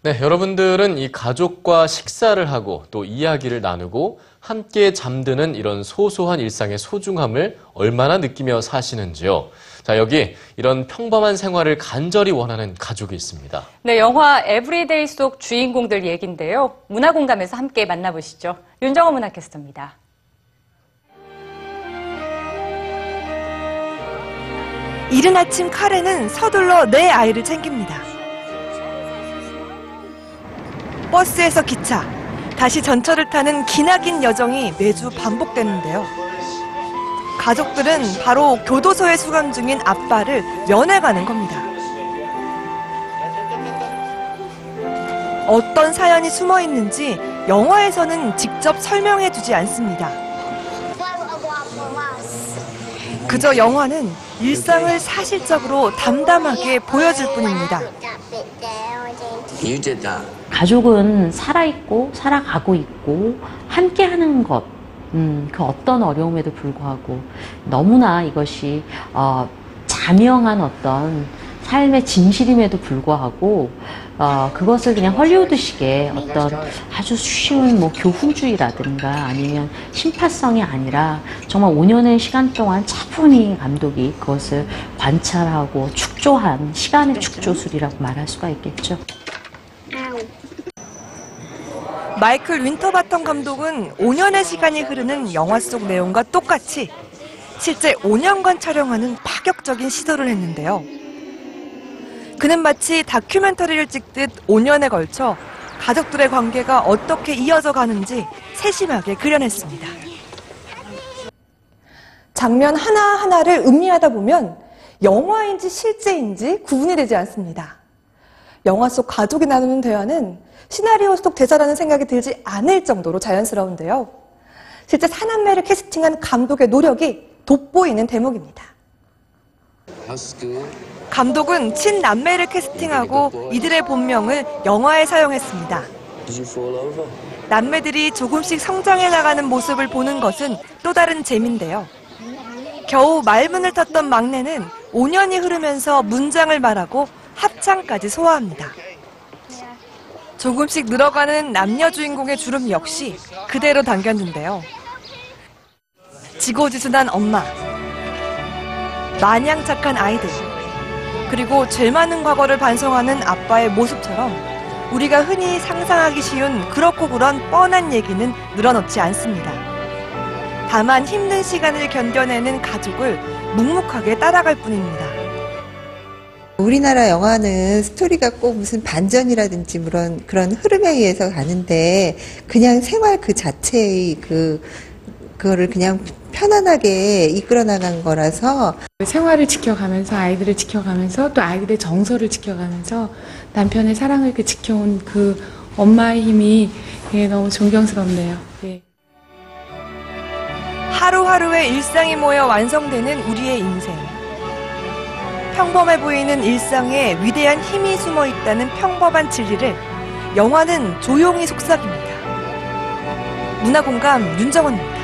네, 여러분들은 이 가족과 식사를 하고 또 이야기를 나누고 함께 잠드는 이런 소소한 일상의 소중함을 얼마나 느끼며 사시는지요? 자, 여기 이런 평범한 생활을 간절히 원하는 가족이 있습니다. 네, 영화 에브리데이 속 주인공들 얘긴데요. 문화 공감에서 함께 만나보시죠. 윤정호 문화캐스터입니다. 이른 아침 카레는 서둘러 내 아이를 챙깁니다. 버스에서 기차, 다시 전철을 타는 기나긴 여정이 매주 반복되는데요. 가족들은 바로 교도소에 수감 중인 아빠를 면회가는 겁니다. 어떤 사연이 숨어 있는지 영화에서는 직접 설명해 주지 않습니다. 그저 영화는 일상을 사실적으로 담담하게 보여줄 뿐입니다. That. 가족은 살아있고 살아가고 있고 함께 하는 것, 음, 그 어떤 어려움에도 불구하고 너무나 이것이 어, 자명한 어떤 삶의 진실임에도 불구하고 어, 그것을 그냥 헐리우드식의 어떤 아주 쉬운 뭐 교훈주의라든가 아니면 심파성이 아니라 정말 5년의 시간 동안 차분히 감독이 그것을 관찰하고 축조한 시간의 축조술이라고 말할 수가 있겠죠. 마이클 윈터바턴 감독은 5년의 시간이 흐르는 영화 속 내용과 똑같이 실제 5년간 촬영하는 파격적인 시도를 했는데요. 그는 마치 다큐멘터리를 찍듯 5년에 걸쳐 가족들의 관계가 어떻게 이어져 가는지 세심하게 그려냈습니다. 장면 하나하나를 음미하다 보면 영화인지 실제인지 구분이 되지 않습니다. 영화 속 가족이 나누는 대화는 시나리오 속 대사라는 생각이 들지 않을 정도로 자연스러운데요. 실제 사남매를 캐스팅한 감독의 노력이 돋보이는 대목입니다. 감독은 친남매를 캐스팅하고 이들의 본명을 영화에 사용했습니다. 남매들이 조금씩 성장해 나가는 모습을 보는 것은 또 다른 재미인데요. 겨우 말문을 텄던 막내는 5년이 흐르면서 문장을 말하고 합창까지 소화합니다. 조금씩 늘어가는 남녀 주인공의 주름 역시 그대로 당겼는데요. 지고지순한 엄마, 마냥 착한 아이들, 그리고 죄 많은 과거를 반성하는 아빠의 모습처럼 우리가 흔히 상상하기 쉬운 그렇고 그런 뻔한 얘기는 늘어놓지 않습니다. 다만 힘든 시간을 견뎌내는 가족을 묵묵하게 따라갈 뿐입니다. 우리나라 영화는 스토리가 꼭 무슨 반전이라든지 그런 그런 흐름에 의해서 가는데 그냥 생활 그 자체의 그 그거를 그냥 편안하게 이끌어 나간 거라서 생활을 지켜가면서 아이들을 지켜가면서 또 아이들의 정서를 지켜가면서 남편의 사랑을 그 지켜온 그 엄마의 힘이 예, 너무 존경스럽네요. 예. 하루하루의 일상이 모여 완성되는 우리의 인생. 평범해 보이는 일상에 위대한 힘이 숨어 있다는 평범한 진리를 영화는 조용히 속삭입니다. 문화공감 윤정원입니다.